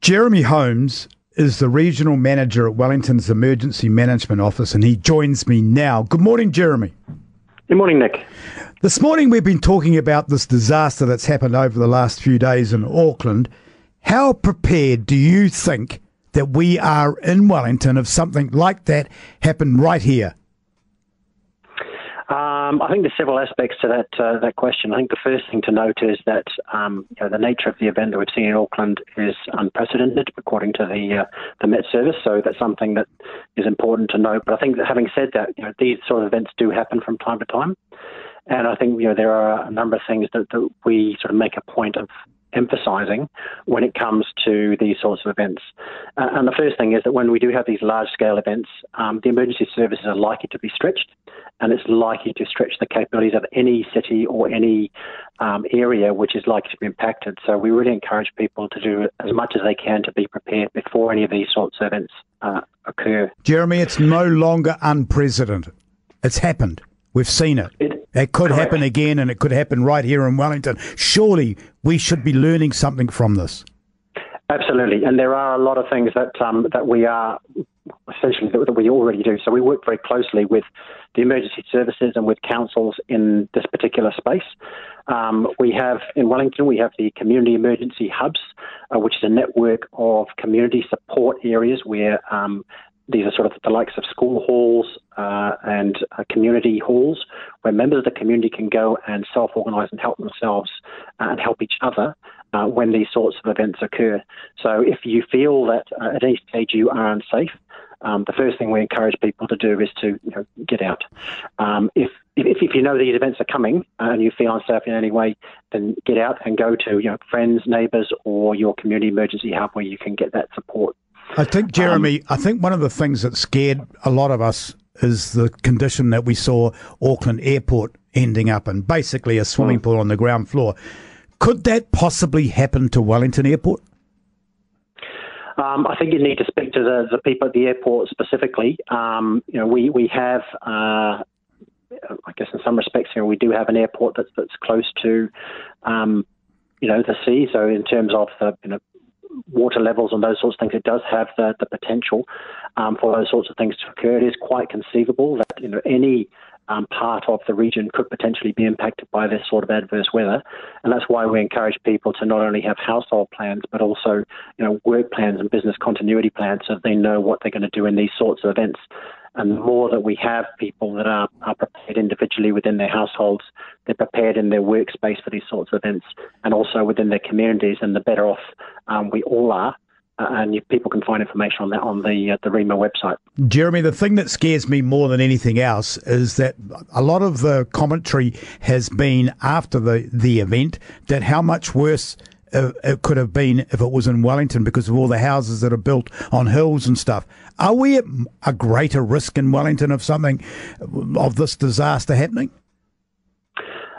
Jeremy Holmes is the regional manager at Wellington's Emergency Management Office, and he joins me now. Good morning, Jeremy. Good morning, Nick. This morning we've been talking about this disaster that's happened over the last few days in Auckland. How prepared do you think that we are in Wellington if something like that happened right here? Um, I think there's several aspects to that uh, that question. I think the first thing to note is that um, you know, the nature of the event that we've seen in Auckland is unprecedented, according to the uh, the Met Service. So that's something that is important to note. But I think that having said that, you know, these sort of events do happen from time to time, and I think you know there are a number of things that, that we sort of make a point of emphasizing when it comes to these sorts of events. Uh, and the first thing is that when we do have these large scale events, um, the emergency services are likely to be stretched and it's likely to stretch the capabilities of any city or any um, area which is likely to be impacted. So we really encourage people to do as much as they can to be prepared before any of these sorts of events uh, occur. Jeremy, it's no longer unprecedented. It's happened. We've seen it. It, it could correct. happen again, and it could happen right here in Wellington. Surely we should be learning something from this. Absolutely, and there are a lot of things that um, that we are essentially that, that, we already do. So we work very closely with the emergency services and with councils in this particular space. Um, we have in Wellington we have the community emergency hubs, uh, which is a network of community support areas where um, these are sort of the likes of school halls uh, and uh, community halls where members of the community can go and self organise and help themselves uh, and help each other uh, when these sorts of events occur. So if you feel that uh, at any stage you are unsafe, um, the first thing we encourage people to do is to you know, get out. Um, if, if, if you know these events are coming and you feel unsafe in any way, then get out and go to you know friends, neighbours, or your community emergency hub where you can get that support. I think, Jeremy, um, I think one of the things that scared a lot of us is the condition that we saw Auckland Airport ending up in, basically a swimming hmm. pool on the ground floor. Could that possibly happen to Wellington Airport? Um, I think you need to speak to the, the people at the airport specifically. Um, you know, we we have, uh, I guess, in some respects, you know, we do have an airport that's that's close to, um, you know, the sea. So in terms of the you know water levels and those sorts of things, it does have the, the potential um, for those sorts of things to occur. It is quite conceivable that you know any um, part of the region could potentially be impacted by this sort of adverse weather, and that's why we encourage people to not only have household plans but also you know work plans and business continuity plans so they know what they're going to do in these sorts of events. And the more that we have people that are, are prepared individually within their households, they're prepared in their workspace for these sorts of events, and also within their communities, and the better off um, we all are uh, and you, people can find information on that on the uh, the WREMO website. Jeremy, the thing that scares me more than anything else is that a lot of the commentary has been after the the event that how much worse it could have been if it was in Wellington because of all the houses that are built on hills and stuff. Are we at a greater risk in Wellington of something of this disaster happening?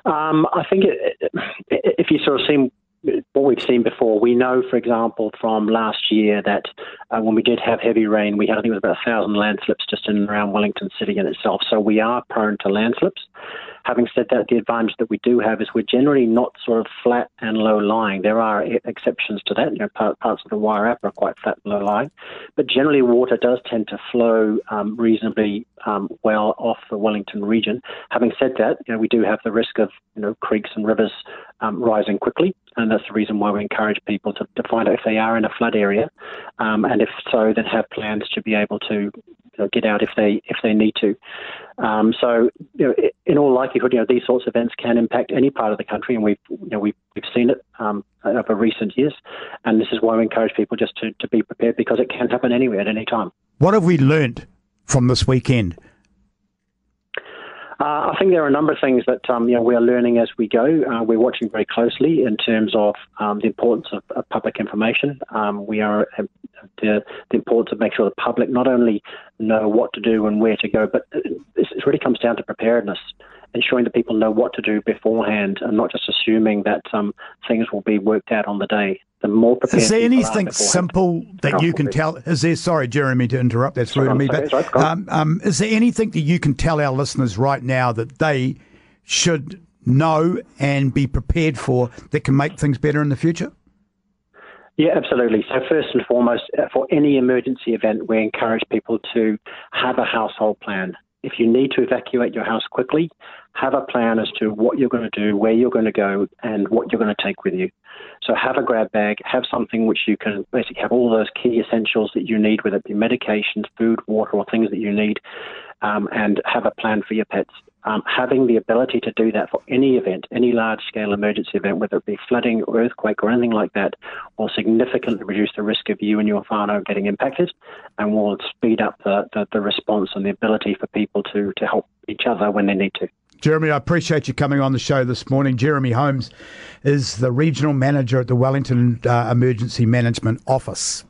Um, I think it, if you sort of see what we've seen before. We know, for example, from last year that uh, when we did have heavy rain, we had, I think it was about a thousand landslips just in and around Wellington City in itself. So we are prone to landslips. Having said that, the advantage that we do have is we're generally not sort of flat and low lying. There are exceptions to that. You know, parts of the Wairarapa are quite flat and low lying, but generally water does tend to flow um, reasonably um, well off the Wellington region. Having said that, you know, we do have the risk of you know creeks and rivers um, rising quickly, and that's the reason why we encourage people to, to find out if they are in a flood area, um, and if so, then have plans to be able to know, get out if they if they need to. Um, so, you know, in all likelihood, you know, these sorts of events can impact any part of the country, and we've you know we've, we've seen it um, over recent years, and this is why we encourage people just to, to be prepared because it can happen anywhere at any time. What have we learned from this weekend? Uh, I think there are a number of things that um, you know we are learning as we go. Uh, we're watching very closely in terms of um, the importance of, of public information. Um, we are uh, the, the, importance of making sure the public not only know what to do and where to go, but it, it really comes down to preparedness ensuring that people know what to do beforehand and not just assuming that um, things will be worked out on the day. The more prepared is there anything simple that you can tell? Is there? Sorry, Jeremy, to interrupt. That's rude of me. But um, um, is there anything that you can tell our listeners right now that they should know and be prepared for that can make things better in the future? Yeah, absolutely. So, first and foremost, uh, for any emergency event, we encourage people to have a household plan. If you need to evacuate your house quickly, have a plan as to what you're going to do, where you're going to go, and what you're going to take with you. So have a grab bag, have something which you can basically have all those key essentials that you need, whether it be medications, food, water, or things that you need, um, and have a plan for your pets. Um, having the ability to do that for any event, any large scale emergency event, whether it be flooding or earthquake or anything like that, will significantly reduce the risk of you and your whānau getting impacted and will speed up the, the, the response and the ability for people to, to help each other when they need to. Jeremy, I appreciate you coming on the show this morning. Jeremy Holmes is the regional manager at the Wellington uh, Emergency Management Office.